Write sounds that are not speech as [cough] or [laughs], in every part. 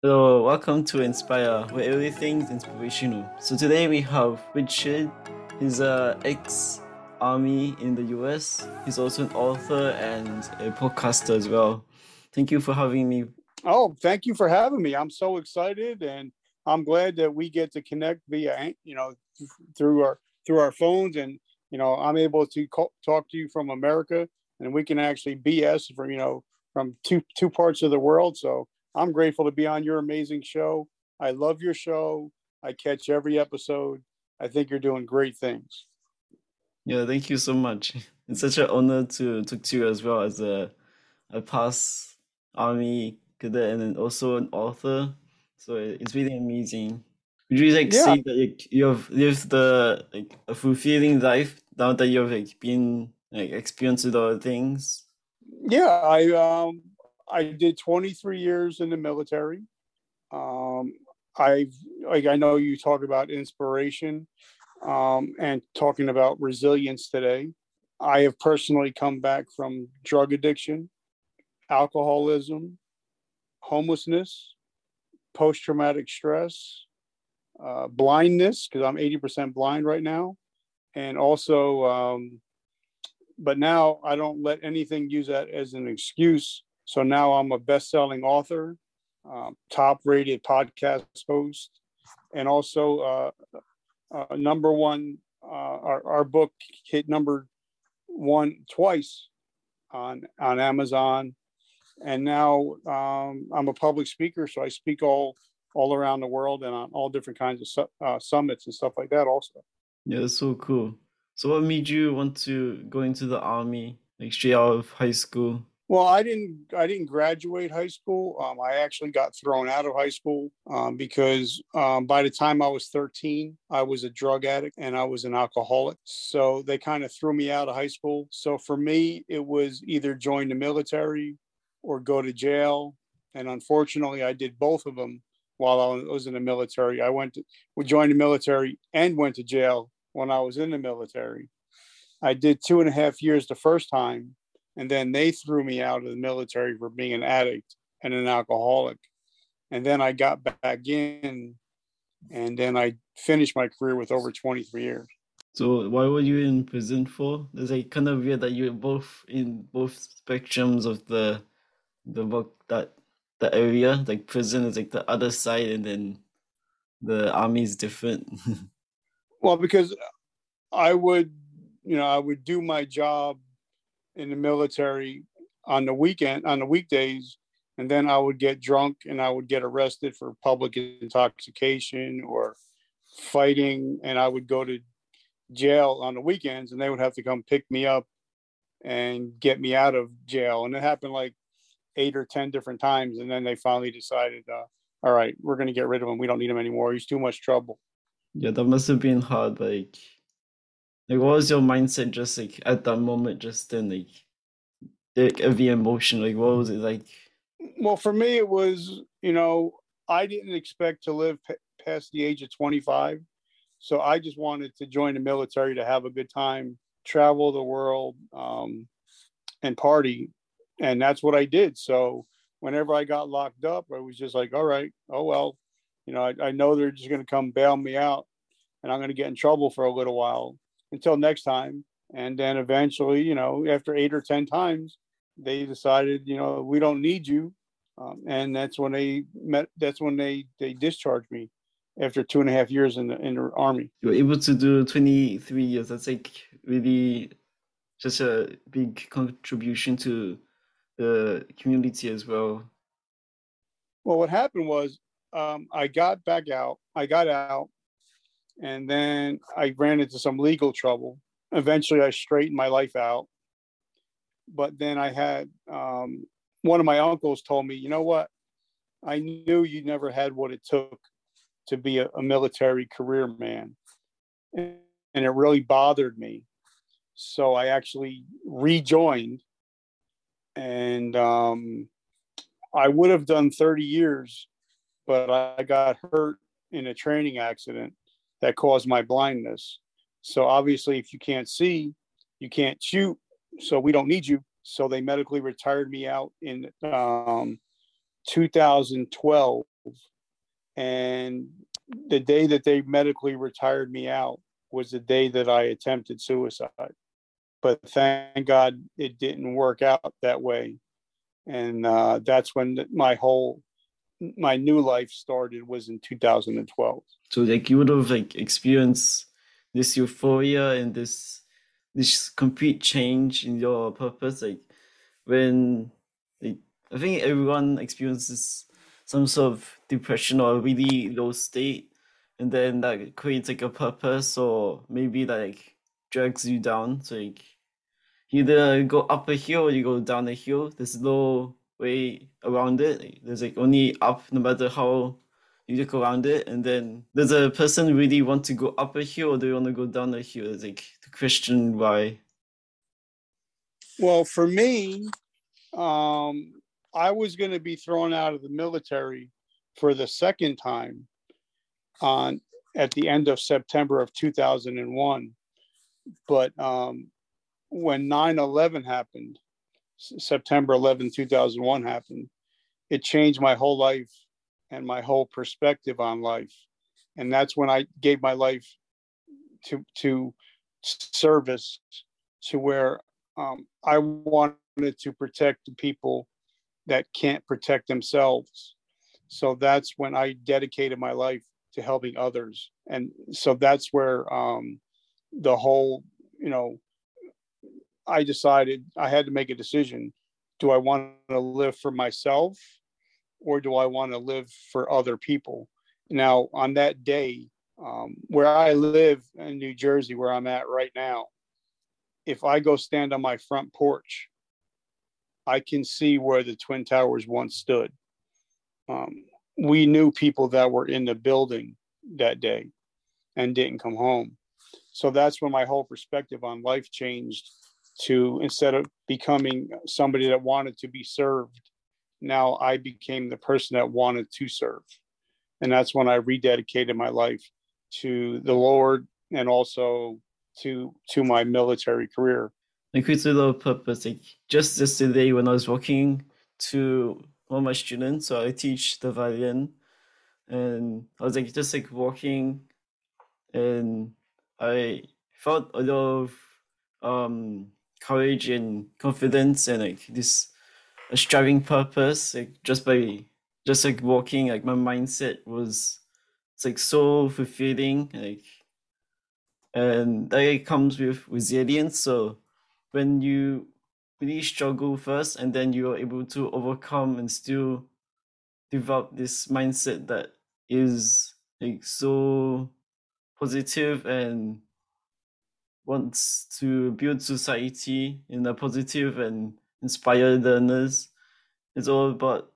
Hello, welcome to Inspire, where everything's inspirational. So today we have Richard. He's a ex-army in the US. He's also an author and a podcaster as well. Thank you for having me. Oh, thank you for having me. I'm so excited, and I'm glad that we get to connect via, you know, through our through our phones, and you know, I'm able to call, talk to you from America, and we can actually BS from you know from two two parts of the world. So I'm grateful to be on your amazing show. I love your show. I catch every episode. I think you're doing great things. Yeah, thank you so much. [laughs] It's such an honor to talk to you as well as a a past army cadet and then also an author. So it's really amazing. Would you like Yeah, say that you, you have lived the like a fulfilling life now that you've like been like experienced with other things? yeah. I um I did 23 years in the military. Um, I've like I know you talk about inspiration um, and talking about resilience today. I have personally come back from drug addiction, alcoholism, homelessness, post traumatic stress, uh, blindness, because I'm 80% blind right now. And also, um, but now I don't let anything use that as an excuse. So now I'm a best selling author, um, top rated podcast host, and also uh, uh, number one. Uh, our, our book hit number one twice on on Amazon, and now um, I'm a public speaker, so I speak all all around the world and on all different kinds of su- uh, summits and stuff like that. Also, Yeah, that's so cool. So what made you want to go into the army, like straight out of high school? Well, I didn't I didn't graduate high school. Um, I actually got thrown out of high school um, because um, by the time I was 13, I was a drug addict and I was an alcoholic. So they kind of threw me out of high school. So for me, it was either join the military or go to jail. And unfortunately, I did both of them while I was in the military. I went to we joined the military and went to jail when I was in the military. I did two and a half years the first time, and then they threw me out of the military for being an addict and an alcoholic. And then I got back in, and then I finished my career with over 23 years. So why were you in prison for? It's like kind of weird that you're both in both spectrums of the the work that the area. Like prison is like the other side, and then the army is different. [laughs] Well, because I would, you know, I would do my job in the military on the weekend, on the weekdays, and then I would get drunk and I would get arrested for public intoxication or fighting, and I would go to jail on the weekends, and they would have to come pick me up and get me out of jail. And it happened like eight or ten different times, and then they finally decided, uh, all right, we're going to get rid of him. We don't need him anymore. He's too much trouble. Yeah, that must have been hard. Like, like what was your mindset just like at that moment, just then, like, like every emotion, like what was it like? Well, for me, it was, you know, I didn't expect to live p- past the age of 25. So I just wanted to join the military to have a good time, travel the world, um, and party. And that's what I did. So whenever I got locked up, I was just like, all right, oh, well, you know, I, I know they're just going to come bail me out and I'm going to get in trouble for a little while until next time. And then eventually, you know, after eight or 10 times, they decided, you know, we don't need you. Um, and that's when they met, that's when they, they discharged me after two and a half years in the, in the army. You were able to do 23 years. That's like really just a big contribution to the community as well. Well, what happened was um, I got back out, I got out, and then I ran into some legal trouble. Eventually, I straightened my life out. But then I had um, one of my uncles told me, you know what? I knew you never had what it took to be a, a military career man. And, and it really bothered me. So I actually rejoined and um, I would have done 30 years, but I got hurt in a training accident that caused my blindness. So obviously, if you can't see, you can't shoot. So we don't need you. So they medically retired me out in um, 2012. And the day that they medically retired me out was the day that I attempted suicide. But thank God it didn't work out that way. And uh, that's when my whole my new life started was in 2012 so like you would have like experienced this euphoria and this this complete change in your purpose like when like i think everyone experiences some sort of depression or a really low state and then that creates like a purpose or maybe like drags you down. So like either go up a hill or you go down a hill. There's no way around it. There's like only up no matter how you look around it. And then does a person really want to go up a hill or do you want to go down a hill? It's like the question why. Well, for me, um, I was going to be thrown out of the military for the second time on at the end of September of 2001. But um, when 9 11 happened, September 11, 2001 happened, it changed my whole life and my whole perspective on life. And that's when I gave my life to to service to where um, I wanted to protect the people that can't protect themselves. So that's when I dedicated my life to helping others. And so that's where um, the whole, you know, I decided I had to make a decision. Do I want to live for myself or do I want to live for other people? Now, on that day, um, where I live in New Jersey, where I'm at right now, if I go stand on my front porch, I can see where the Twin Towers once stood. Um, we knew people that were in the building that day and didn't come home. So that's when my whole perspective on life changed to instead of becoming somebody that wanted to be served, now I became the person that wanted to serve. And that's when I rededicated my life to the Lord and also to to my military career. Little purpose. Like just yesterday when I was walking to one of my students, so I teach the violin and I was like just like walking and I felt a lot of um courage and confidence and like this a striving purpose like just by just like walking like my mindset was it's like so fulfilling like and that comes with resilience. So when you really struggle first and then you're able to overcome and still develop this mindset that is like so positive and wants to build society in a positive and inspire learners. It's all about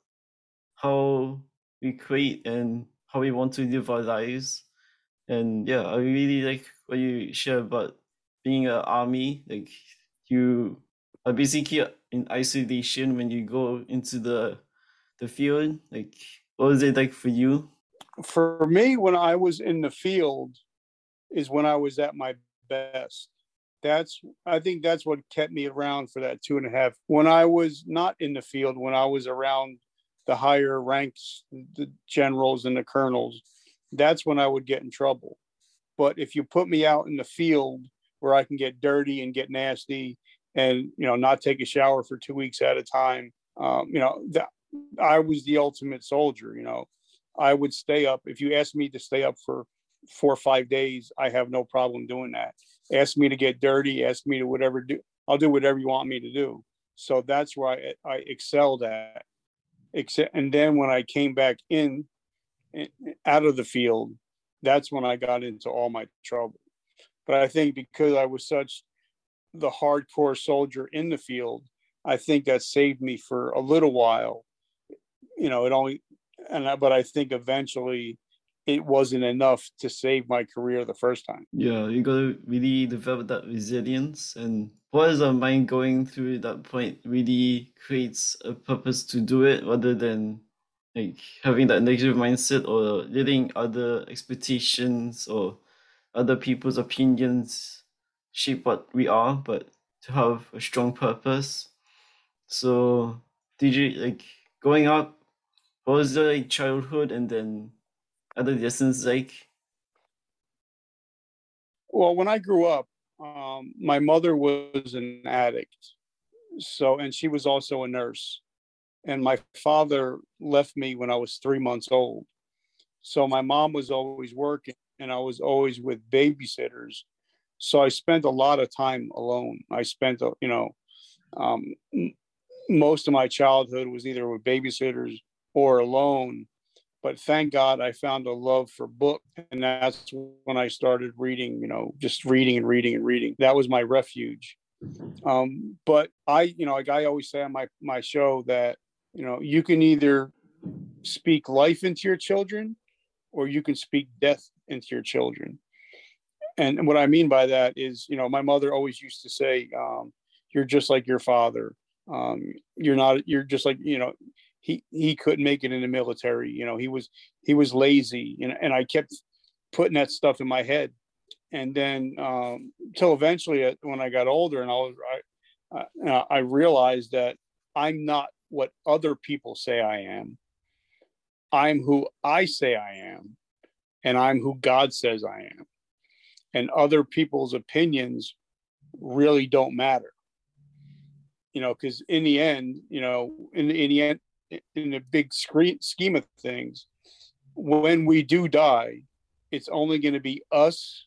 how we create and how we want to live our lives. And yeah, I really like what you share about being an army. Like you are basically in isolation when you go into the the field. Like what was it like for you? For me, when I was in the field, is when I was at my best. That's I think that's what kept me around for that two and a half. When I was not in the field, when I was around the higher ranks, the generals and the colonels, that's when I would get in trouble. But if you put me out in the field where I can get dirty and get nasty and you know not take a shower for two weeks at a time, um, you know that I was the ultimate soldier. You know, I would stay up. If you asked me to stay up for four or five days, I have no problem doing that. Ask me to get dirty, ask me to whatever do. I'll do whatever you want me to do. So that's where I, I excelled at. Except, and then when I came back in, out of the field, that's when I got into all my trouble. But I think because I was such the hardcore soldier in the field, I think that saved me for a little while. You know, it only, and I, but I think eventually it wasn't enough to save my career the first time. Yeah, you gotta really develop that resilience and what is our mind going through that point really creates a purpose to do it rather than like having that negative mindset or letting other expectations or other people's opinions shape what we are, but to have a strong purpose. So did you like going out what was your like, childhood and then adolescence like? Well, when I grew up, um, my mother was an addict, so and she was also a nurse, and my father left me when I was three months old. So my mom was always working, and I was always with babysitters. So I spent a lot of time alone. I spent, you know, um, most of my childhood was either with babysitters or alone. But thank God I found a love for book, and that's when I started reading. You know, just reading and reading and reading. That was my refuge. Um, but I, you know, like I always say on my my show that you know you can either speak life into your children, or you can speak death into your children. And what I mean by that is, you know, my mother always used to say, um, "You're just like your father." um, you're not you're just like you know he he couldn't make it in the military you know he was he was lazy and, and i kept putting that stuff in my head. And then um till eventually uh, when i got older and i was i i, I realized that i'm not what other people say i am. I'm who i say i am and i'm who god says i am. And other people's opinions really don't matter. You know, because in the end, you know, in, in the end, in the big screen scheme of things, when we do die, it's only going to be us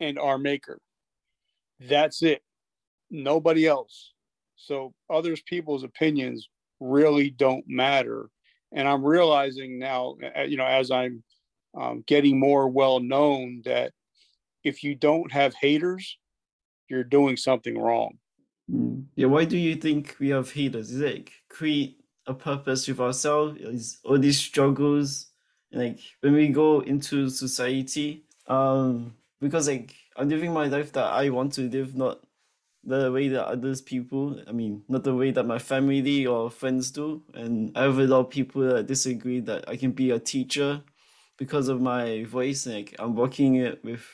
and our maker. That's it. Nobody else. So others people's opinions really don't matter. And I'm realizing now, you know, as I'm um, getting more well known, that if you don't have haters, you're doing something wrong. Mm. Yeah, why do you think we have haters? Is it like create a purpose with ourselves? Is all these struggles like when we go into society, um, because like I'm living my life that I want to live, not the way that others people, I mean, not the way that my family or friends do. And I have a lot of people that disagree that I can be a teacher because of my voice. Like I'm working it with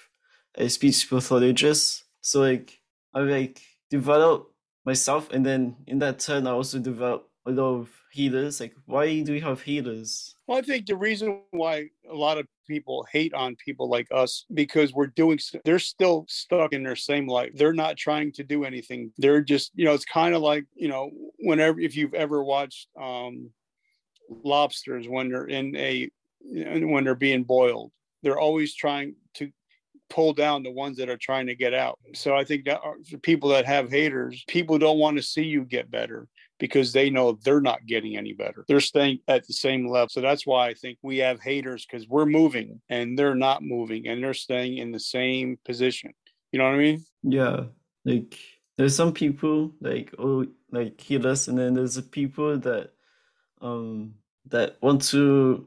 a speech pathologist. So like I like develop myself and then in that turn i also develop a lot of healers. Like why do we have healers? Well i think the reason why a lot of people hate on people like us because we're doing they're still stuck in their same life. They're not trying to do anything. They're just you know it's kind of like you know whenever if you've ever watched um lobsters when they're in a when they're being boiled they're always trying to pull down the ones that are trying to get out. So I think that uh, for people that have haters, people don't want to see you get better because they know they're not getting any better. They're staying at the same level. So that's why I think we have haters because we're moving and they're not moving and they're staying in the same position. You know what I mean? Yeah. Like there's some people like oh like healers and then there's the people that um that want to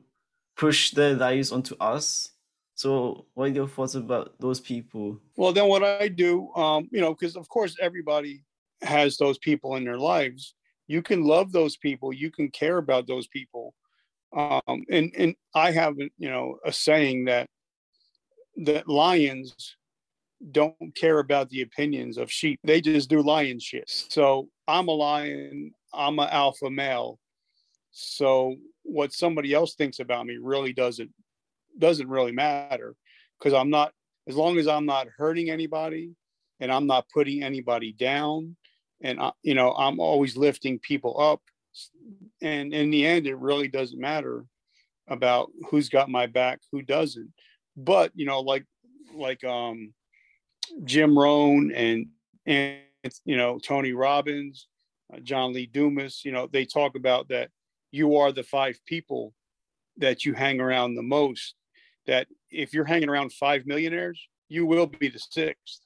push their lives onto us so, what are your thoughts about those people? Well, then what I do, um, you know, because of course everybody has those people in their lives. You can love those people, you can care about those people, um, and and I have, you know, a saying that that lions don't care about the opinions of sheep; they just do lion shit. So I'm a lion. I'm an alpha male. So what somebody else thinks about me really doesn't doesn't really matter because I'm not as long as I'm not hurting anybody and I'm not putting anybody down and I, you know I'm always lifting people up and in the end it really doesn't matter about who's got my back who doesn't. But you know like like um Jim Rohn and and you know Tony Robbins uh, John Lee Dumas you know they talk about that you are the five people that you hang around the most that if you're hanging around five millionaires, you will be the sixth.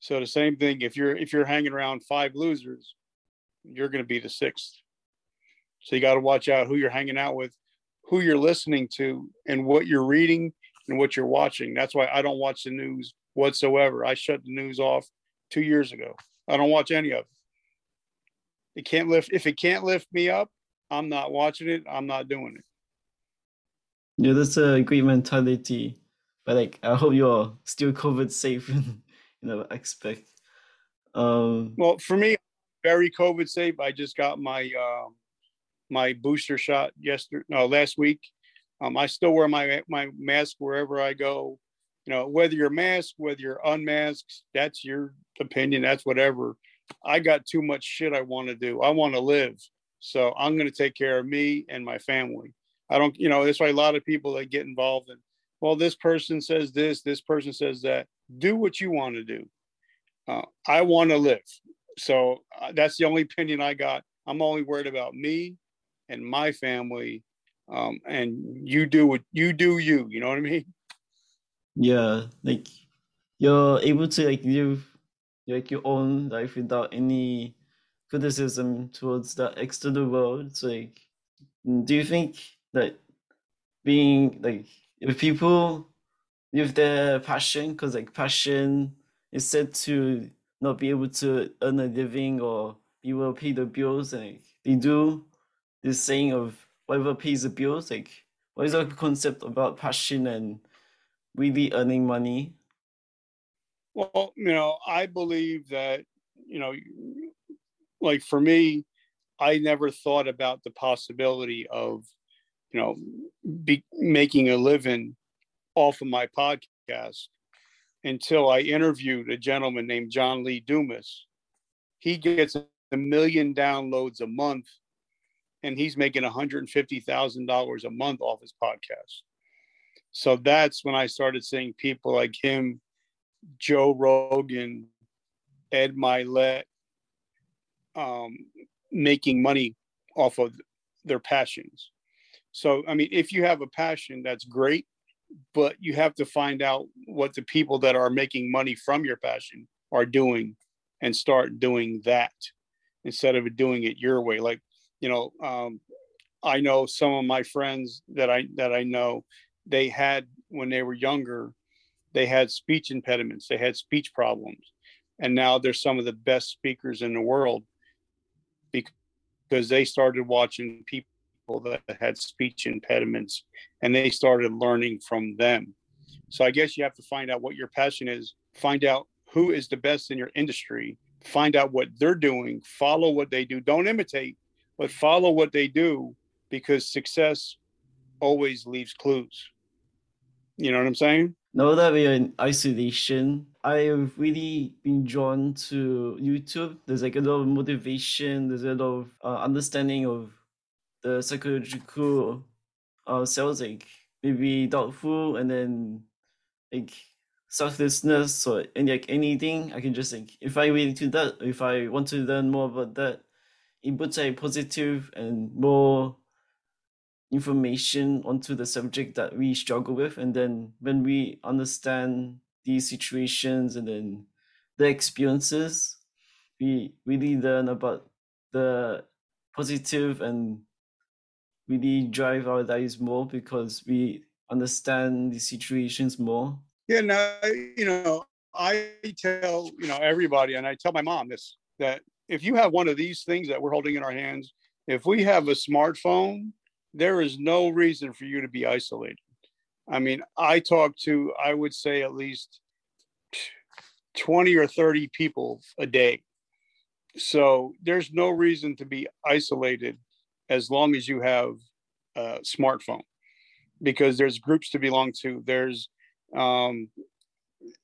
So the same thing, if you're if you're hanging around five losers, you're going to be the sixth. So you got to watch out who you're hanging out with, who you're listening to, and what you're reading and what you're watching. That's why I don't watch the news whatsoever. I shut the news off two years ago. I don't watch any of it. It can't lift if it can't lift me up, I'm not watching it. I'm not doing it. Yeah, that's a great mentality. But like, I hope you're still COVID safe [laughs] in, you know aspect. Um, well, for me, very COVID safe. I just got my um, my booster shot yesterday, no, last week. Um, I still wear my my mask wherever I go. You know, whether you're masked, whether you're unmasked, that's your opinion. That's whatever. I got too much shit I want to do. I want to live, so I'm going to take care of me and my family. I don't, you know, that's why a lot of people that get involved in. Well, this person says this, this person says that. Do what you want to do. Uh, I want to live, so uh, that's the only opinion I got. I'm only worried about me and my family um, and you do what you do you you know what i mean yeah like you're able to like live like your own life without any criticism towards the external world so like do you think that being like if people live their passion because like passion is said to not be able to earn a living or be able to pay the bills and like, they do this saying of whatever pays the bills? Like, what is the concept about passion and really earning money? Well, you know, I believe that, you know, like for me, I never thought about the possibility of, you know, be making a living off of my podcast until I interviewed a gentleman named John Lee Dumas. He gets a million downloads a month and he's making $150,000 a month off his podcast. So that's when I started seeing people like him, Joe Rogan, Ed Mylett, um, making money off of their passions. So, I mean, if you have a passion, that's great, but you have to find out what the people that are making money from your passion are doing and start doing that instead of doing it your way. Like you know, um, I know some of my friends that I that I know, they had when they were younger, they had speech impediments, they had speech problems, and now they're some of the best speakers in the world because they started watching people that had speech impediments and they started learning from them. So I guess you have to find out what your passion is, find out who is the best in your industry, find out what they're doing, follow what they do, don't imitate, but follow what they do because success always leaves clues. You know what I'm saying? Now that we are in isolation, I have really been drawn to YouTube. There's like a lot of motivation, there's a lot of uh, understanding of the psychological uh, cells, like maybe doubtful and then like selflessness or any like anything. I can just like if I really to that, if I want to learn more about that, it puts a positive and more information onto the subject that we struggle with and then when we understand these situations and then the experiences we really learn about the positive and really drive our lives more because we understand the situations more yeah now you know i tell you know everybody and i tell my mom this that if you have one of these things that we're holding in our hands, if we have a smartphone, there is no reason for you to be isolated. I mean, I talk to, I would say at least 20 or 30 people a day. So there's no reason to be isolated as long as you have a smartphone because there's groups to belong to. There's, um,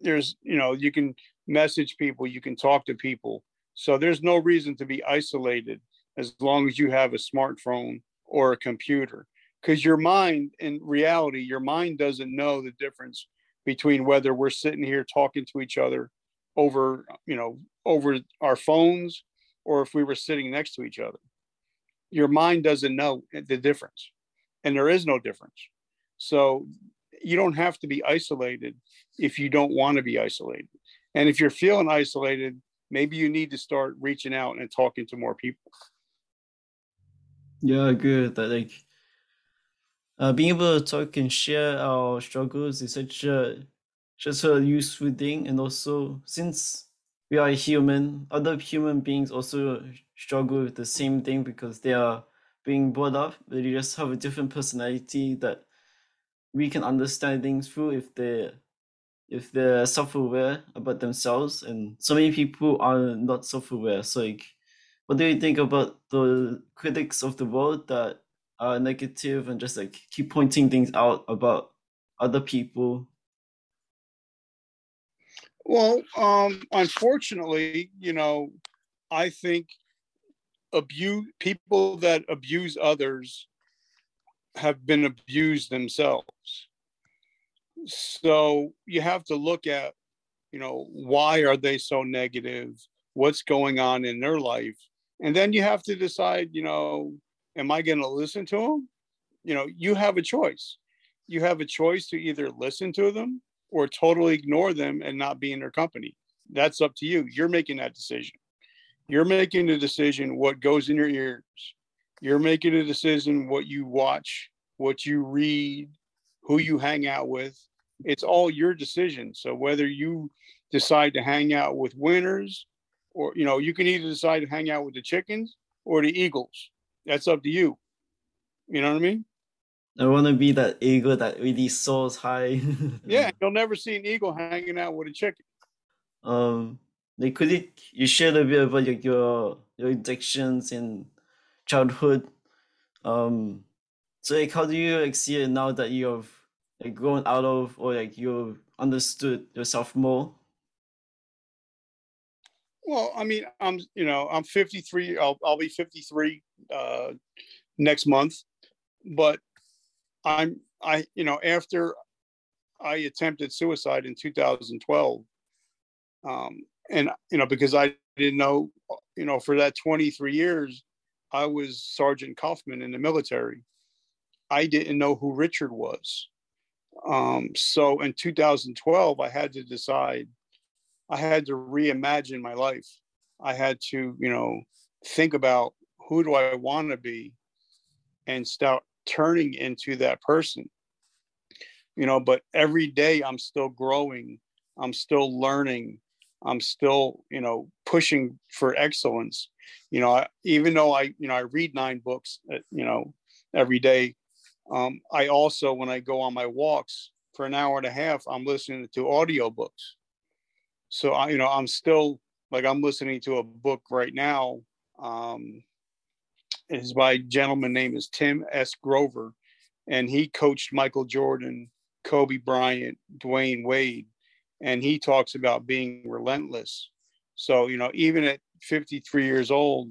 there's, you know, you can message people, you can talk to people. So there's no reason to be isolated as long as you have a smartphone or a computer. Because your mind, in reality, your mind doesn't know the difference between whether we're sitting here talking to each other over, you know, over our phones or if we were sitting next to each other. Your mind doesn't know the difference. And there is no difference. So you don't have to be isolated if you don't want to be isolated. And if you're feeling isolated, maybe you need to start reaching out and talking to more people. Yeah, with that. Like uh, being able to talk and share our struggles is such a just a useful thing, and also since we are human, other human beings also struggle with the same thing because they are being brought up. They just have a different personality that we can understand things through if they if they're self-aware about themselves and so many people are not self-aware so like what do you think about the critics of the world that are negative and just like keep pointing things out about other people? Well, um, unfortunately, you know, I think abuse people that abuse others have been abused themselves. So you have to look at, you know, why are they so negative? What's going on in their life? And then you have to decide, you know, am I going to listen to them? You know, you have a choice. You have a choice to either listen to them or totally ignore them and not be in their company. That's up to you. You're making that decision. You're making the decision what goes in your ears. You're making a decision what you watch, what you read, who you hang out with. It's all your decision. So whether you decide to hang out with winners or you know, you can either decide to hang out with the chickens or the eagles. That's up to you. You know what I mean? I want to be that eagle that really soars high. [laughs] yeah, you'll never see an eagle hanging out with a chicken. Um, like could you, you share a bit about your your, your addictions in childhood? Um, so like how do you like see it now that you've like grown out of or like you've understood yourself more? Well, I mean, I'm you know I'm 53. I'll I'll be 53 uh, next month, but I'm I you know after I attempted suicide in 2012, um, and you know because I didn't know you know for that 23 years I was Sergeant Kaufman in the military. I didn't know who Richard was. Um, so in 2012, I had to decide. I had to reimagine my life. I had to, you know, think about who do I want to be, and start turning into that person. You know but every day i'm still growing i'm still learning i'm still you know pushing for excellence. You know I, even though i you know i read nine books uh, you know every day um, i also when i go on my walks for an hour and a half i'm listening to audiobooks. So i you know i'm still like i'm listening to a book right now um, is by a gentleman named is Tim S. Grover, and he coached Michael Jordan, Kobe Bryant, Dwyane Wade, and he talks about being relentless. So you know, even at 53 years old,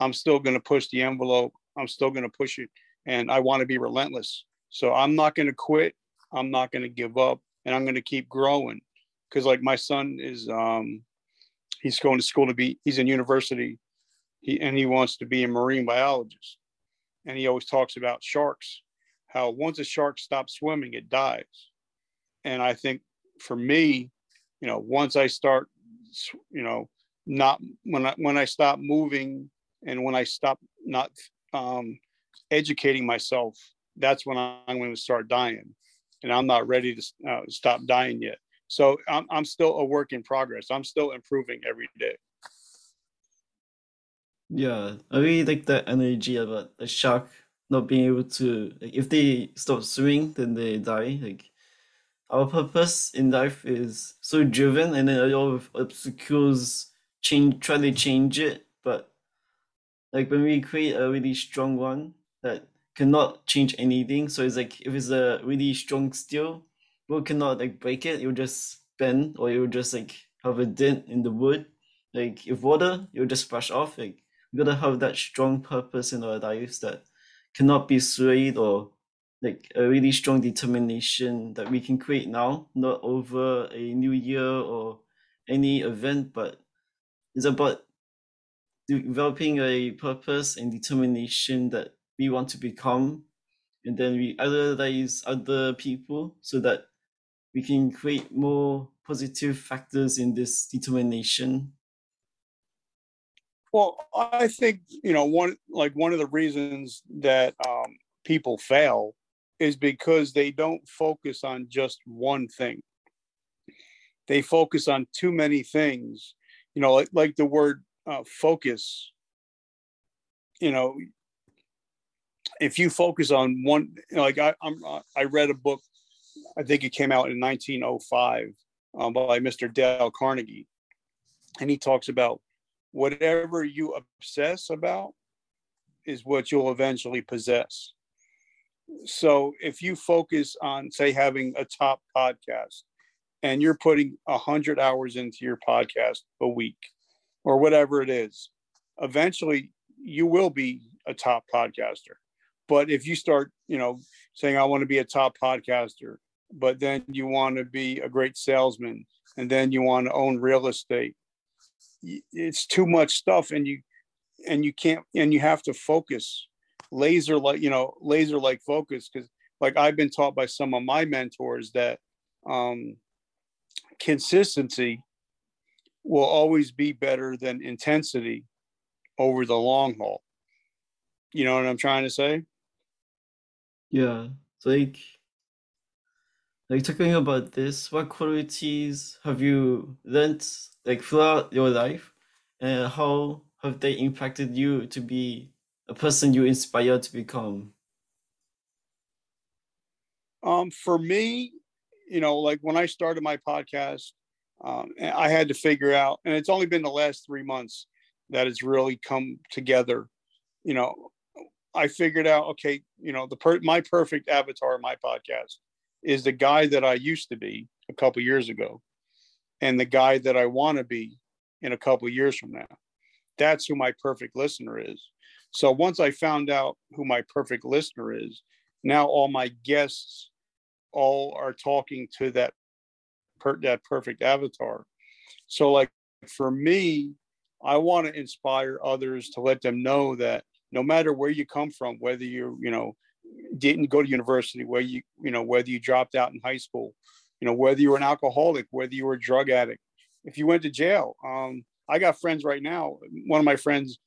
I'm still going to push the envelope. I'm still going to push it, and I want to be relentless. So I'm not going to quit. I'm not going to give up, and I'm going to keep growing. Because like my son is, um, he's going to school to be. He's in university he and he wants to be a marine biologist. And he always talks about sharks how once a shark stops swimming it dies. And i think for me you know once i start you know not when i when i stop moving and when i stop not um, educating myself that's when i'm going to start dying. And i'm not ready to uh, stop dying yet. So I'm, I'm still a work in progress. I'm still improving every day yeah, I really like that energy about a shark not being able to like if they stop swimming then they die. Like our purpose in life is so driven and then a lot of obstacles change try to change it, but like when we create a really strong one that cannot change anything, so it's like if it's a really strong steel, we cannot like break it, it will just bend or it will just like have a dent in the wood. Like if water, it will just splash off. Like we gotta have that strong purpose in our lives that cannot be swayed or like a really strong determination that we can create now, not over a new year or any event, but it's about developing a purpose and determination that we want to become. And then we idolize other people so that we can create more positive factors in this determination well, I think you know one like one of the reasons that um, people fail is because they don't focus on just one thing. They focus on too many things. You know, like like the word uh, focus. You know, if you focus on one, like I, I'm, I read a book. I think it came out in 1905 um, by Mr. Dale Carnegie, and he talks about whatever you obsess about is what you'll eventually possess. So if you focus on, say, having a top podcast and you're putting 100 hours into your podcast a week or whatever it is, eventually you will be a top podcaster. But if you start, you know, saying, I want to be a top podcaster, but then you want to be a great salesman and then you want to own real estate, it's too much stuff and you and you can't and you have to focus laser like you know laser like focus. Because like i've been taught by some of my mentors that um consistency will always be better than intensity over the long haul. You know what i'm trying to say? Yeah. Like like talking about this what qualities have you learned like throughout your life and how have they impacted you to be a person you inspire to become? Um, for me, you know, like when I started my podcast, um, I had to figure out, and it's only been the last three months that it's really come together. You know, I figured out, okay, you know, the per- my perfect avatar, my podcast, is the guy that I used to be a couple years ago, and the guy that I want to be in a couple years from now. That's who my perfect listener is. So once I found out who my perfect listener is, now all my guests all are talking to that per, that perfect avatar. So like for me, I want to inspire others to let them know that no matter where you come from, whether you you know didn't go to university, where you you know whether you dropped out in high school, you know whether you were an alcoholic, whether you were a drug addict, if you went to jail, um, I got friends right now. One of my friends,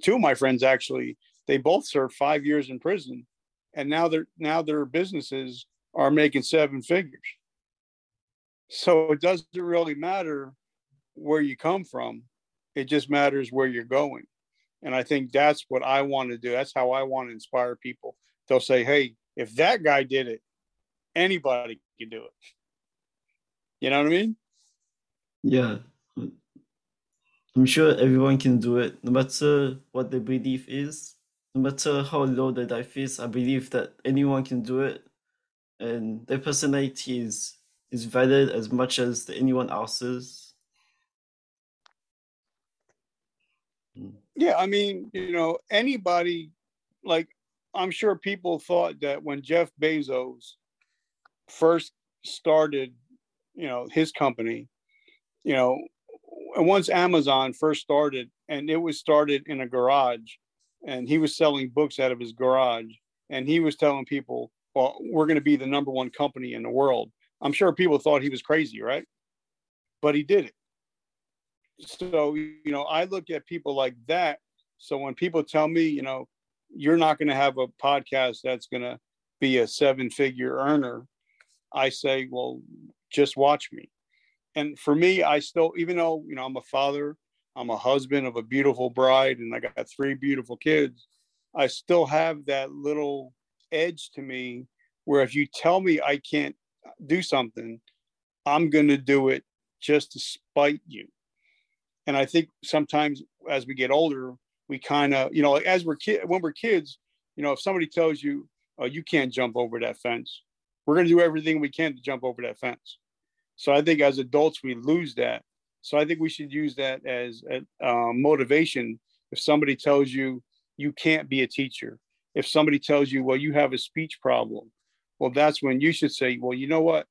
two of my friends actually, they both served five years in prison, and now they're now their businesses are making seven figures. So it doesn't really matter where you come from; it just matters where you're going. And I think that's what I want to do. That's how I want to inspire people. They'll say, "Hey, if that guy did it, anybody can do it." You know what I mean? Yeah, I'm sure everyone can do it, no matter what their belief is, no matter how low the life is. I believe that anyone can do it, and their personality is is valid as much as anyone else's. Yeah, I mean, you know, anybody like I'm sure people thought that when Jeff Bezos first started, you know, his company, you know, once Amazon first started, and it was started in a garage, and he was selling books out of his garage, and he was telling people, "Well, we're going to be the number one company in the world." I'm sure people thought he was crazy, right? But he did it. So you know, I look at people like that. So when people tell me, you know, you're not going to have a podcast that's going to be a seven-figure earner, I say, well, just watch me and for me, I still, even though you know I'm a father, I'm a husband of a beautiful bride, and I got three beautiful kids, I still have that little edge to me where if you tell me I can't do something, I'm going to do it just to spite you. And I think sometimes as we get older, we kind of, you know, as we're kid when we're kids, you know, if somebody tells you, "Oh, you can't jump over that fence," we're going to do everything we can to jump over that fence. So I think as adults, we lose that. So I think we should use that as a uh, motivation. If somebody tells you you can't be a teacher, if somebody tells you, well, you have a speech problem, well, that's when you should say, well, you know what?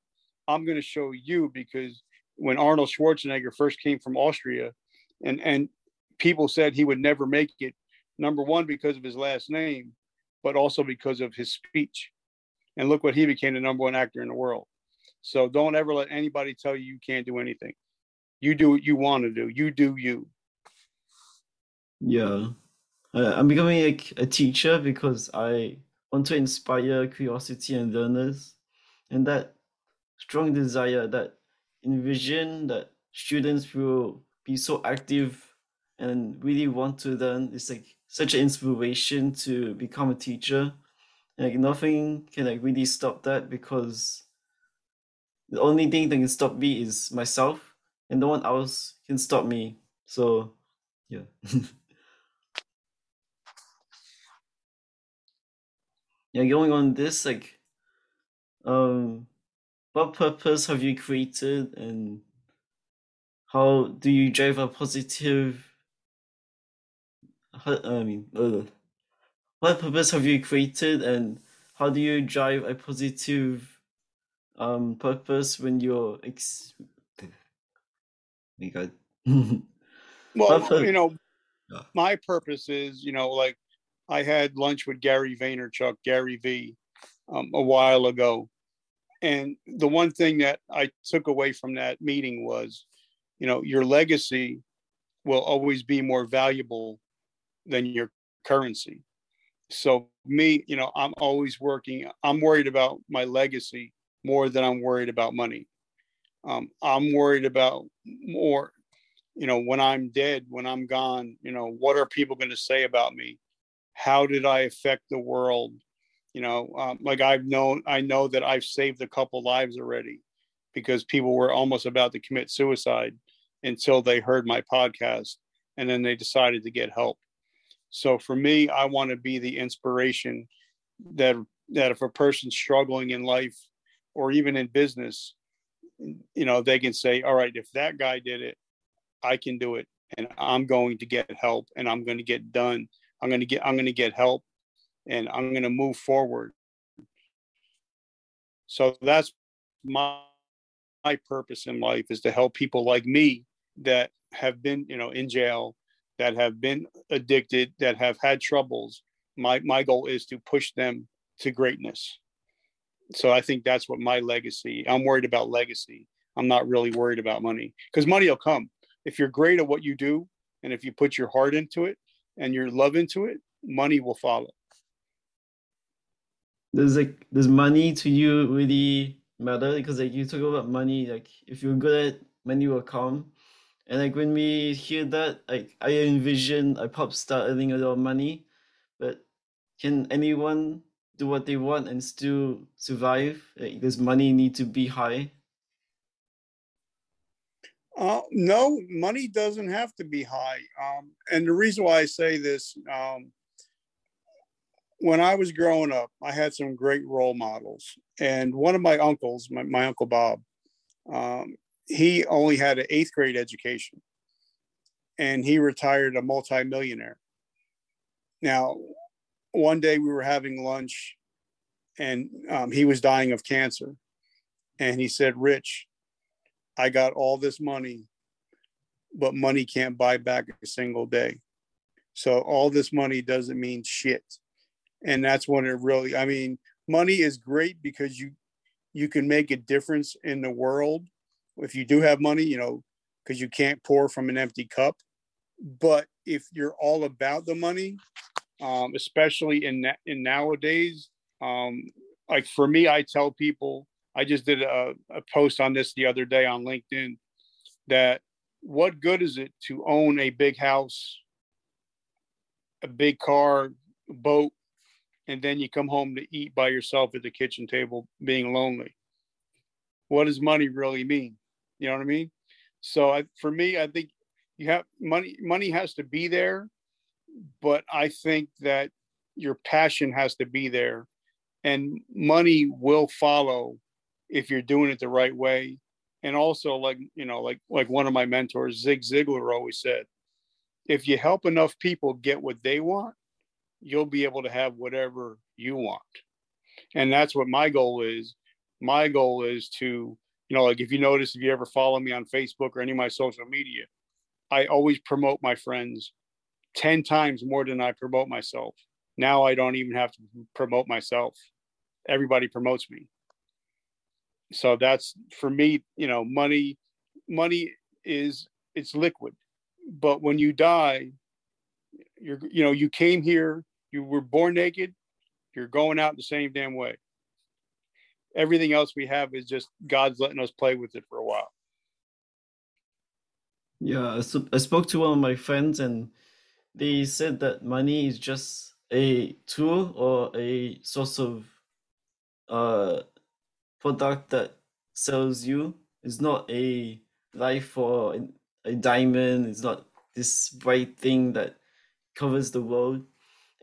I'm going to show you because when Arnold Schwarzenegger first came from Austria and, and people said he would never make it, number one, because of his last name, but also because of his speech. And look what he became the number one actor in the world. So don't ever let anybody tell you you can't do anything. You do what you want to do. You do you. Yeah. I'm becoming a, a teacher because I want to inspire curiosity and learners and that strong desire that envision that students will be so active and really want to learn is like such an inspiration to become a teacher. Like nothing can like really stop that because the only thing that can stop me is myself, and no one else can stop me. So yeah. [laughs] yeah, going on this, like, um, what purpose have you created and how do you drive a positive I mean, uh, what purpose have you created, and how do you drive a positive um purpose when you're ex? My God. [laughs] well, you know, my purpose is, you know, like I had lunch with Gary Vaynerchuk, Gary V, um, a while ago, and the one thing that I took away from that meeting was, you know, your legacy will always be more valuable than your currency. So me, you know, I'm always working. I'm worried about my legacy more than I'm worried about money. Um, I'm worried about more, you know, when I'm dead, when I'm gone, you know, what are people going to say about me? How did I affect the world? You know, um, like I've known, I know that I've saved a couple lives already because people were almost about to commit suicide until they heard my podcast and then they decided to get help. So for me, I want to be the inspiration that that if a person's struggling in life or even in business, you know, they can say, all right, if that guy did it, I can do it and I'm going to get help and I'm going to get done. I'm going to get I'm going to get help and I'm going to move forward. So that's my my purpose in life is to help people like me that have been, you know, in jail that have been addicted, that have had troubles. My my goal is to push them to greatness. So I think that's what my legacy. I'm worried about legacy. I'm not really worried about money because money will come if you're great at what you do, and if you put your heart into it and your love into it, money will follow. Does like does money to you really matter? Because like you talk about money, like if you're good at money will come and like when we hear that, like I envision a pop star earning a lot of money, but can anyone do what they want and still survive? Like, does money need to be high? Uh, no, money doesn't have to be high. Um, and the reason why I say this, um, when I was growing up, I had some great role models. And one of my uncles, my, my uncle Bob, um, he only had an eighth grade education and he retired a multimillionaire. Now, one day we were having lunch and um, he was dying of cancer. And he said, Rich, I got all this money, but money can't buy back a single day. So all this money doesn't mean shit. And that's when it really, I mean, money is great because you you can make a difference in the world if you do have money, you know, because you can't pour from an empty cup. But if you're all about the money, um, especially in in nowadays, um, like for me, I tell people, I just did a, a post on this the other day on LinkedIn that what good is it to own a big house, a big car, boat, and then you come home to eat by yourself at the kitchen table being lonely? What does money really mean? You know what I mean? So I, for me, I think you have money. Money has to be there, but I think that your passion has to be there, and money will follow if you're doing it the right way. And also, like you know, like like one of my mentors, Zig Ziglar, always said, if you help enough people get what they want, you'll be able to have whatever you want. And that's what my goal is. My goal is to you know, like if you notice, if you ever follow me on Facebook or any of my social media, I always promote my friends 10 times more than I promote myself. Now I don't even have to promote myself. Everybody promotes me. So that's for me, you know, money, money is it's liquid. But when you die, you're you know, you came here, you were born naked, you're going out the same damn way everything else we have is just God's letting us play with it for a while. Yeah, I spoke to one of my friends and they said that money is just a tool or a source of uh product that sells you. It's not a life or a diamond. It's not this bright thing that covers the world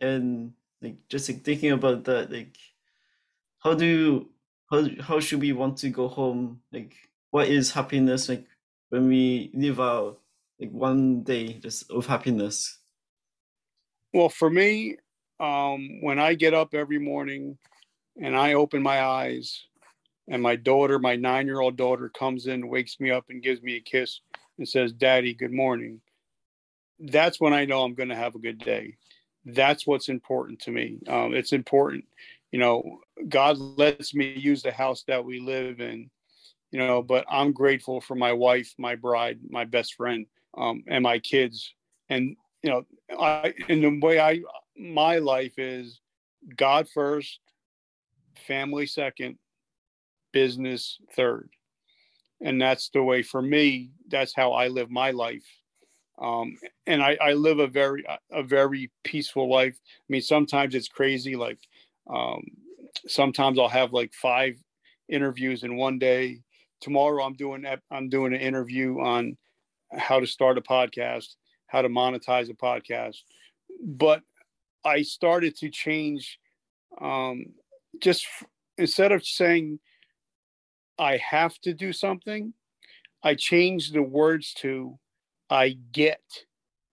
and like just like thinking about that like how do you how, how should we want to go home? Like what is happiness? Like when we live out like one day just of happiness. Well for me um when i get up every morning and i open my eyes and my daughter my nine year old daughter comes in wakes me up and gives me a kiss and says daddy good morning that's when i know i'm going to have a good day. That's what's important to me. Um, it's important you know god lets me use the house that we live in you know but i'm grateful for my wife my bride my best friend um, and my kids. And you know i in the way i my life is god first family second business third. And that's the way for me that's how i live my life. Um, and I, I live a very a very peaceful life. I mean sometimes it's crazy like um, sometimes I'll have like five interviews in one day. Tomorrow I'm doing I'm doing an interview on how to start a podcast, how to monetize a podcast. But I started to change um, just f- instead of saying I have to do something, I changed the words to I get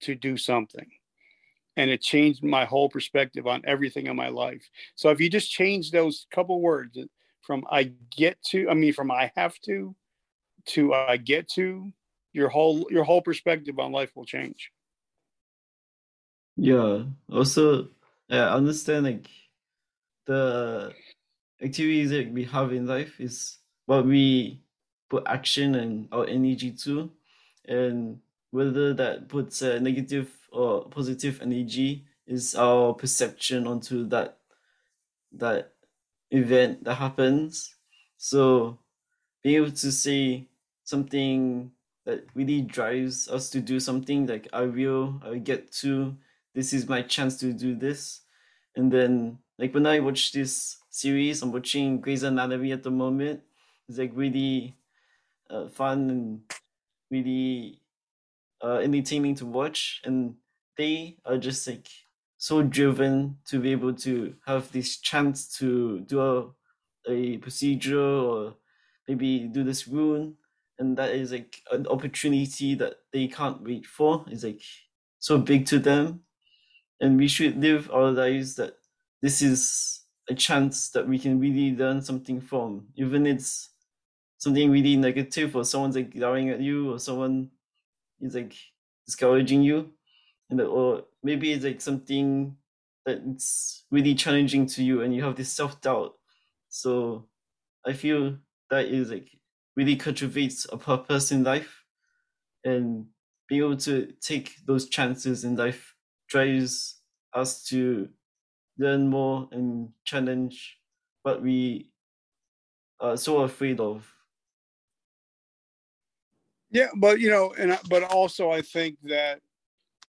to do something and it changed my whole perspective on everything in my life. So if you just change those couple words uh, from I get to, I mean, from I have to to I get to, your whole your whole perspective on life will change. Yeah. Also, I understand like the activities that we have in life is what we put action and our energy to, and whether that puts a negative or positive energy is our perception onto that that event that happens. So being able to say something that really drives us to do something like I will, I will get to, this is my chance to do this. And then like when I watch this series, I'm watching Grey's Anatomy at the moment. It's like really uh, fun and really uh, entertaining to watch. And they are just like so driven to be able to have this chance to do a, a procedure or maybe do this rune and that is like an opportunity that they can't wait for it's like so big to them and we should live our lives that this is a chance that we can really learn something from even it's something really negative or someone's like yelling at you or someone is like discouraging you. And uh, or maybe it's like something that's really challenging to you and you have this self-doubt. So i feel that is like really cultivates a purpose in life. And being able to take those chances in life drives us to learn more and challenge what we are so afraid of yeah but you know and but also i think that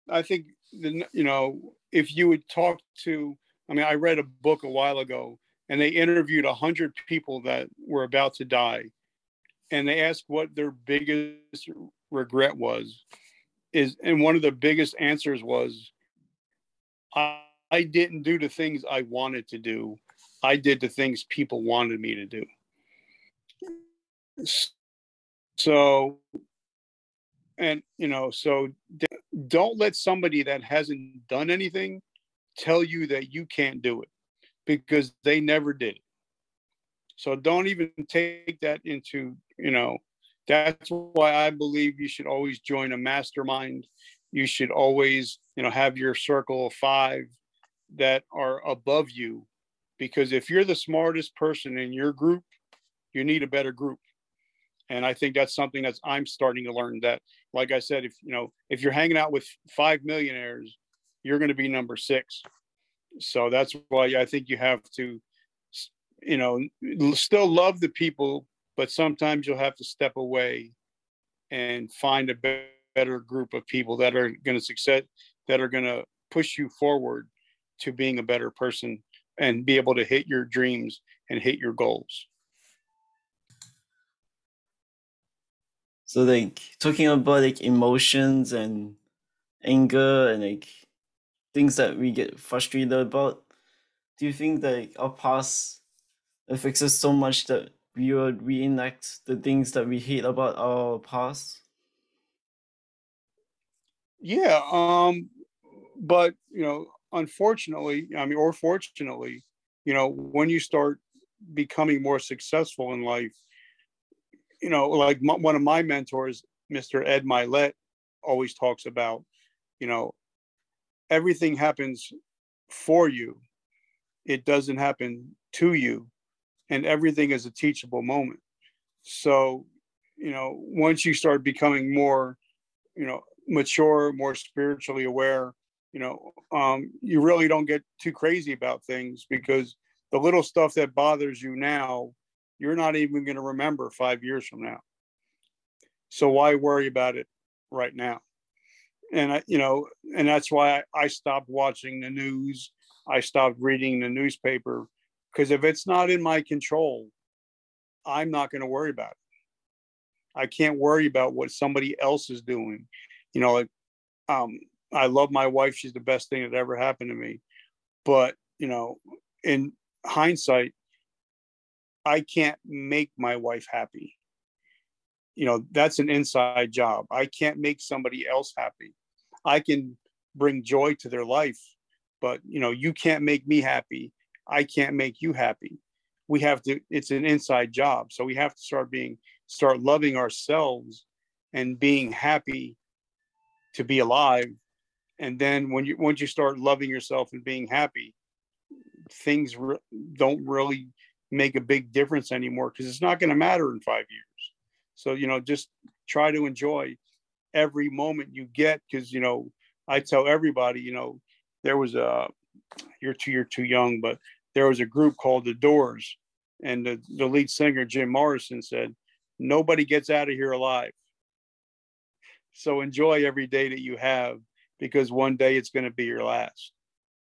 I think the you know if you would talk to I mean I read a book a while ago and they interviewed a hundred people that were about to die and they asked what their biggest regret was is and one of the biggest answers was I, I didn't do the things I wanted to do. I did the things people wanted me to do. So and you know so don't let somebody that hasn't done anything tell you that you can't do it because they never did. It so don't even take that into you know that's why i believe you should always join a mastermind. You should always you know have your circle of five that are above you because if you're the smartest person in your group you need a better group and i think that's something that's i'm starting to learn that like i said if you know if you're hanging out with five millionaires you're going to be number six. So that's why i think you have to you know still love the people but sometimes you'll have to step away and find a better group of people that are going to succeed that are going to push you forward to being a better person and be able to hit your dreams and hit your goals So like talking about like emotions and anger and like things that we get frustrated about do you think that like, our past affects us so much that we would reenact the things that we hate about our past? Yeah um but you know unfortunately i mean or fortunately you know when you start becoming more successful in life you know like m- one of my mentors mr ed Mylett always talks about you know everything happens for you. It doesn't happen to you. And everything is a teachable moment. So you know once you start becoming more you know mature more spiritually aware you know um, you really don't get too crazy about things because the little stuff that bothers you now you're not even going to remember five years from now. So why worry about it right now? And I, you know and that's why I, stopped watching the news. I stopped reading the newspaper because if it's not in my control i'm not going to worry about it. I can't worry about what somebody else is doing. You know like um i love my wife. She's the best thing that ever happened to me. But you know in hindsight i can't make my wife happy. You know that's an inside job. I can't make somebody else happy. I can bring joy to their life but you know you can't make me happy. I can't make you happy. We have to it's an inside job. So we have to start being start loving ourselves and being happy to be alive. And then when you once you start loving yourself and being happy things re- don't really make a big difference anymore because it's not going to matter in five years. So you know just try to enjoy every moment you get because you know i tell everybody you know there was a you're too you're too young but there was a group called the doors and the, the lead singer jim morrison said nobody gets out of here alive. So enjoy every day that you have because one day it's going to be your last.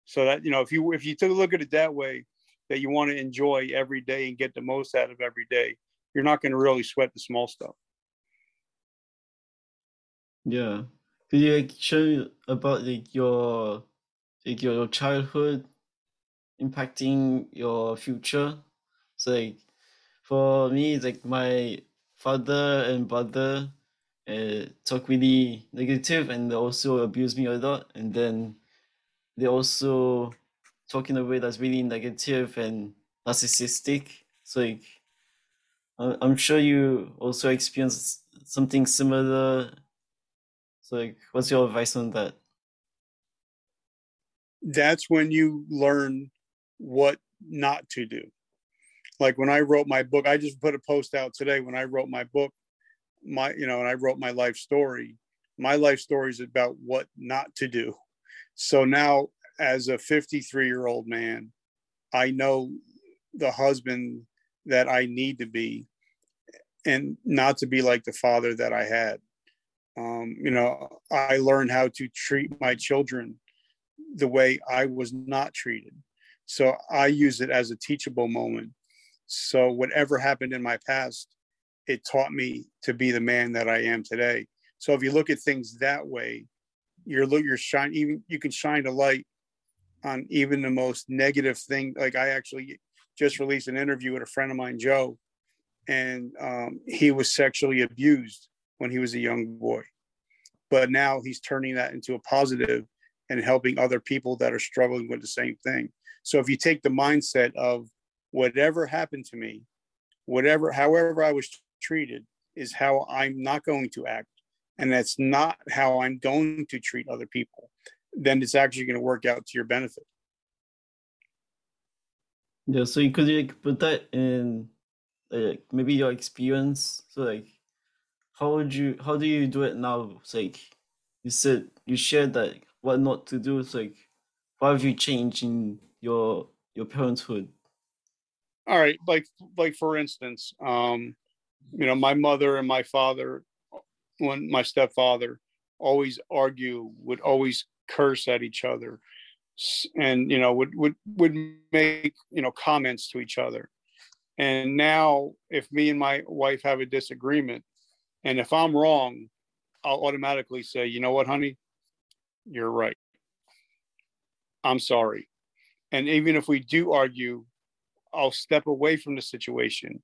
So that you know if you if you took a look at it that way that you want to enjoy every day and get the most out of every day you're not going to really sweat the small stuff. Yeah. Could you like share about like your like your childhood impacting your future? So like for me it's like my father and brother uh, talk really negative and they also abuse me a lot and then they also talk in a way that's really negative and narcissistic. So like i'm sure you also experienced something similar. So like what's your advice on that? That's when you learn what not to do. Like when i wrote my book i just put a post out today when i wrote my book my you know and i wrote my life story. My life story is about what not to do. So now as a 53 year old man i know the husband that i need to be and not to be like the father that i had. Um, you know i learned how to treat my children the way i was not treated. So i use it as a teachable moment. So whatever happened in my past it taught me to be the man that I am today. So if you look at things that way, you're you're shine even you can shine a light on even the most negative thing. Like I actually just released an interview with a friend of mine, Joe, and um, he was sexually abused when he was a young boy, but now he's turning that into a positive and helping other people that are struggling with the same thing. So if you take the mindset of whatever happened to me, whatever, however I was treated is how I'm not going to act. And that's not how I'm going to treat other people. Then it's actually going to work out to your benefit. Yeah, so you could like put that in like maybe your experience. So like how would you how do you do it now? It's like you said you shared that what not to do. It's like how have you changed in your your parenthood? All right, like like for instance, um, you know, my mother and my father, when my stepfather, always argue, would always curse at each other, and you know, would would would make you know comments to each other. And now, if me and my wife have a disagreement, and if I'm wrong, I'll automatically say, you know what, honey, you're right. I'm sorry. And even if we do argue, I'll step away from the situation,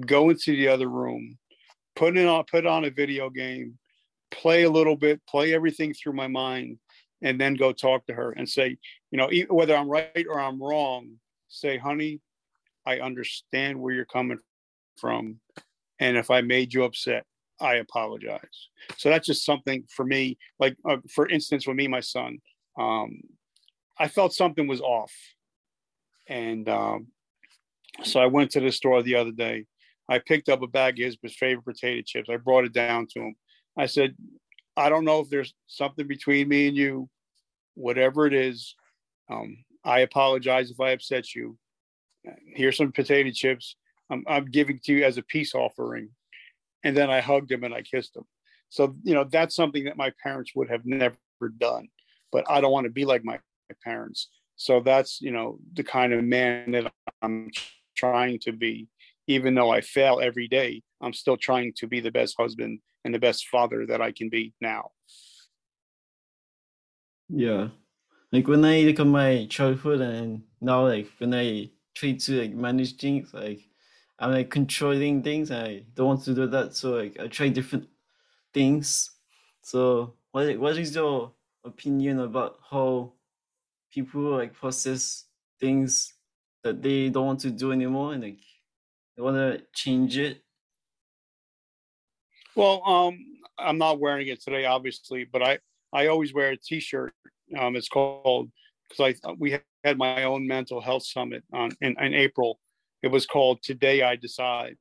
go into the other room, put it on, put on a video game, play a little bit, play everything through my mind, and then go talk to her and say, you know, whether I'm right or I'm wrong, say, honey, I understand where you're coming from. And if I made you upset, I apologize. So that's just something for me. Like, uh, for instance, with me, my son, um, I felt something was off. And um, so I went to the store the other day. I picked up a bag of his favorite potato chips. I brought it down to him. I said, I don't know if there's something between me and you, whatever it is. Um, I apologize if I upset you. Here's some potato chips. I'm, I'm giving to you as a peace offering. And then I hugged him and I kissed him. So, you know, that's something that my parents would have never done. But I don't want to be like my, my parents. So that's, you know, the kind of man that I'm trying to be. Even though I fail every day, I'm still trying to be the best husband and the best father that I can be now. Yeah. Like when I look at my childhood and now like when I try to like manage things, like I'm like controlling things. I don't want to do that, so like I try different things. So what what is your opinion about how people like process things that they don't want to do anymore and like they want to change it? Well, um, I'm not wearing it today, obviously, but I I always wear a T-shirt. Um, it's called because I we had my own mental health summit on in, in April, it was called Today I Decide.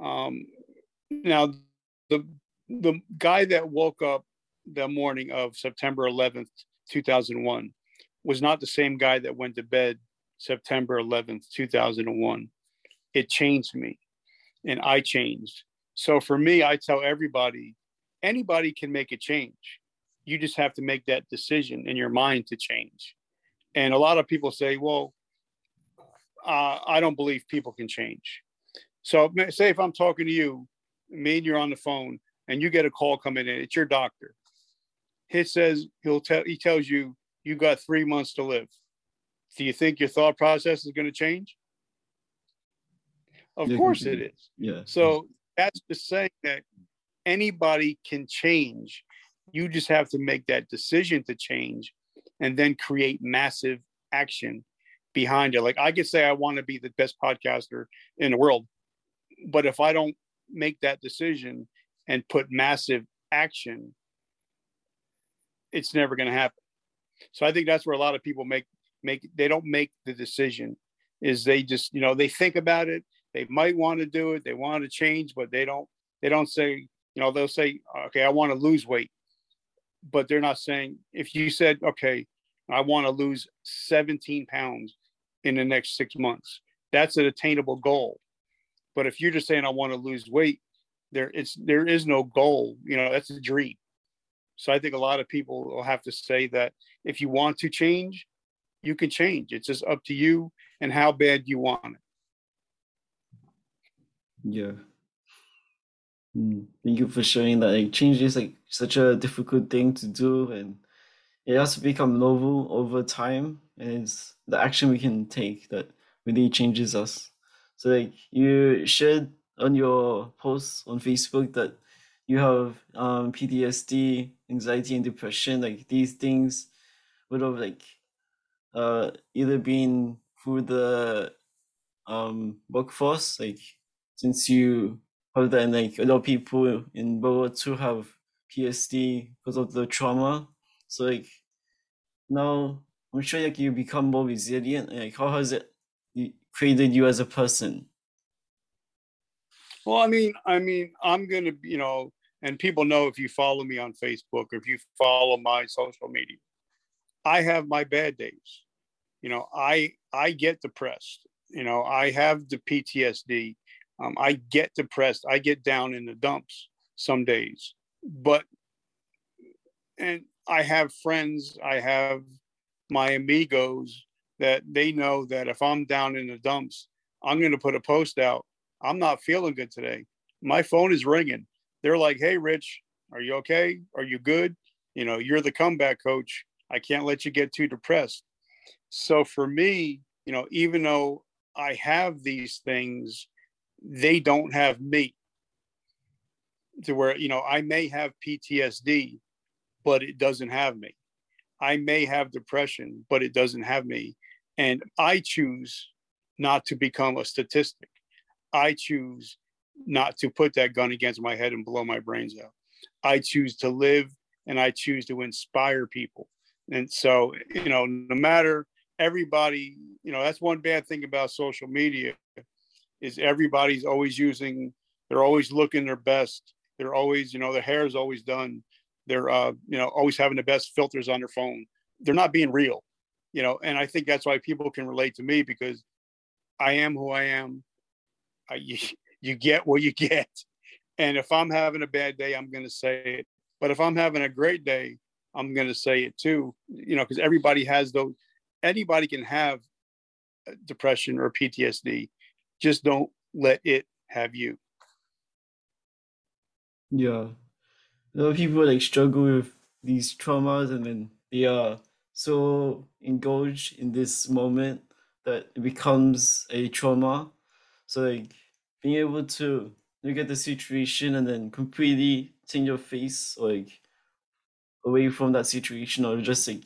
Um, now, the the guy that woke up the morning of September 11th, 2001, was not the same guy that went to bed September 11th, 2001. It changed me, and I changed. So for me, I tell everybody, anybody can make a change. You just have to make that decision in your mind to change. And a lot of people say, well, uh, I don't believe people can change. So, say if I'm talking to you, me and you're on the phone, and you get a call coming in, it's your doctor. He says he'll tell he tells you you got three months to live. Do you think your thought process is going to change? Of course it [laughs] is. Yeah. So that's just saying that anybody can change. You just have to make that decision to change and then create massive action behind it. Like I could say I want to be the best podcaster in the world, but if I don't make that decision and put massive action, it's never going to happen. So I think that's where a lot of people make make they don't make the decision is they just you know they think about it they might want to do it they want to change but they don't they don't say you know they'll say okay i want to lose weight but they're not saying if you said okay I want to lose 17 pounds in the next six months. That's an attainable goal. But if you're just saying I want to lose weight, there it's there is no goal. You know, that's a dream. So I think a lot of people will have to say that if you want to change, you can change. It's just up to you and how bad you want it. Yeah. Mm, thank you for sharing that. Like change is like such a difficult thing to do and it has to become novel over time and it's the action we can take that really changes us so like you shared on your post on facebook that you have um, ptsd anxiety and depression like these things would have like uh, either been through the um, workforce like since you that and like a lot of people in world war ii have ptsd because of the trauma so like now I'm sure like you become more resilient. Like how has it created you as a person? Well, I mean, I mean, I'm gonna, you know, and people know if you follow me on Facebook, or if you follow my social media, I have my bad days. You know, I I get depressed. You know, I have the PTSD. Um, I get depressed. I get down in the dumps some days, but and I have friends, I have my amigos that they know that if I'm down in the dumps, I'm going to put a post out. I'm not feeling good today. My phone is ringing. They're like, "Hey, Rich, are you okay? Are you good? You know, you're the comeback coach. I can't let you get too depressed. So for me, you know, even though I have these things, they don't have me. To where, you know, I may have PTSD, but it doesn't have me. I may have depression, but it doesn't have me. And I choose not to become a statistic. I choose not to put that gun against my head and blow my brains out. I choose to live and I choose to inspire people. And so, you know, no matter everybody, you know, that's one bad thing about social media is everybody's always using, they're always looking their best. They're always, you know, their hair is always done. They're, uh, you know, always having the best filters on their phone. They're not being real, you know, and I think that's why people can relate to me because I am who I am. I, [laughs] you, you get what you get. And if I'm having a bad day, I'm going to say it. But if I'm having a great day, I'm going to say it too, you know, because everybody has those, anybody can have depression or PTSD. Just don't let it have you. Yeah. A lot of people like struggle with these traumas and then they are so engaged in this moment that it becomes a trauma. So like being able to look at the situation and then completely change your face like away from that situation or just like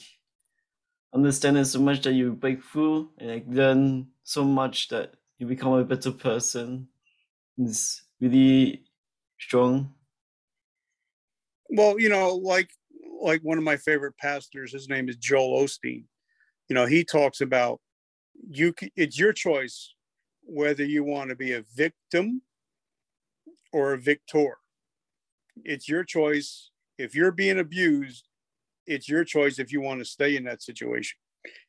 understand it so much that you break through and like learn so much that you become a better person it's really strong well you know like like one of my favorite pastors his name is joel osteen you know he talks about you it's your choice whether you want to be a victim or a victor. It's your choice. If you're being abused, it's your choice if you want to stay in that situation.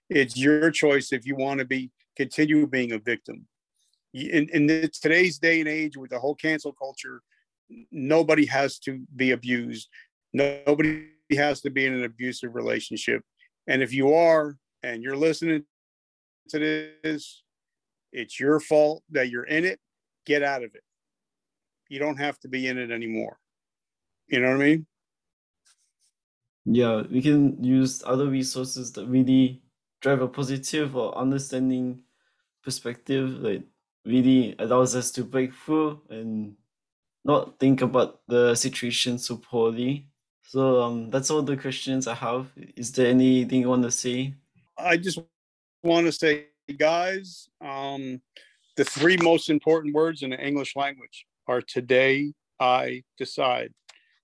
It's your choice if you want to be continue being a victim. In, in today's day and age, with the whole cancel culture, nobody has to be abused. Nobody has to be in an abusive relationship. And if you are, and you're listening to this, it's your fault that you're in it. Get out of it. You don't have to be in it anymore. You know what I mean? Yeah, we can use other resources that really drive a positive or understanding perspective, like really allows us to break through and not think about the situation so poorly. So um, that's all the questions I have. Is there anything you want to say? I just want to say guys, um, the three most important words in the English language are today I decide.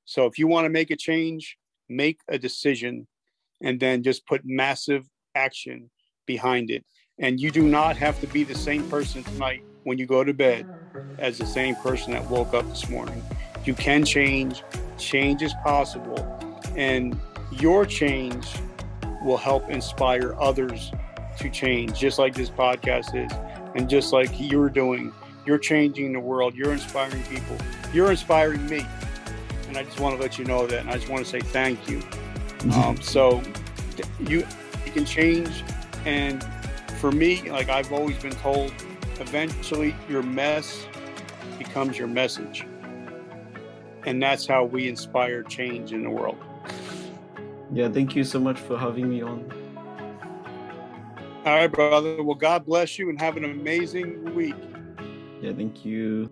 So if you want to make a change, make a decision and then just put massive action behind it. And you do not have to be the same person tonight when you go to bed as the same person that woke up this morning. You can change, change is possible, and your change will help inspire others to change, just like this podcast is, and just like you're doing. You're changing the world. You're inspiring people. You're inspiring me. And I just want to let you know that. And I just want to say thank you. Mm-hmm. Um, so you, you can change. And for me, like I've always been told, eventually your mess becomes your message. And that's how we inspire change in the world. Yeah, thank you so much for having me on. All right, brother. Well, God bless you and have an amazing week. Yeah, thank you.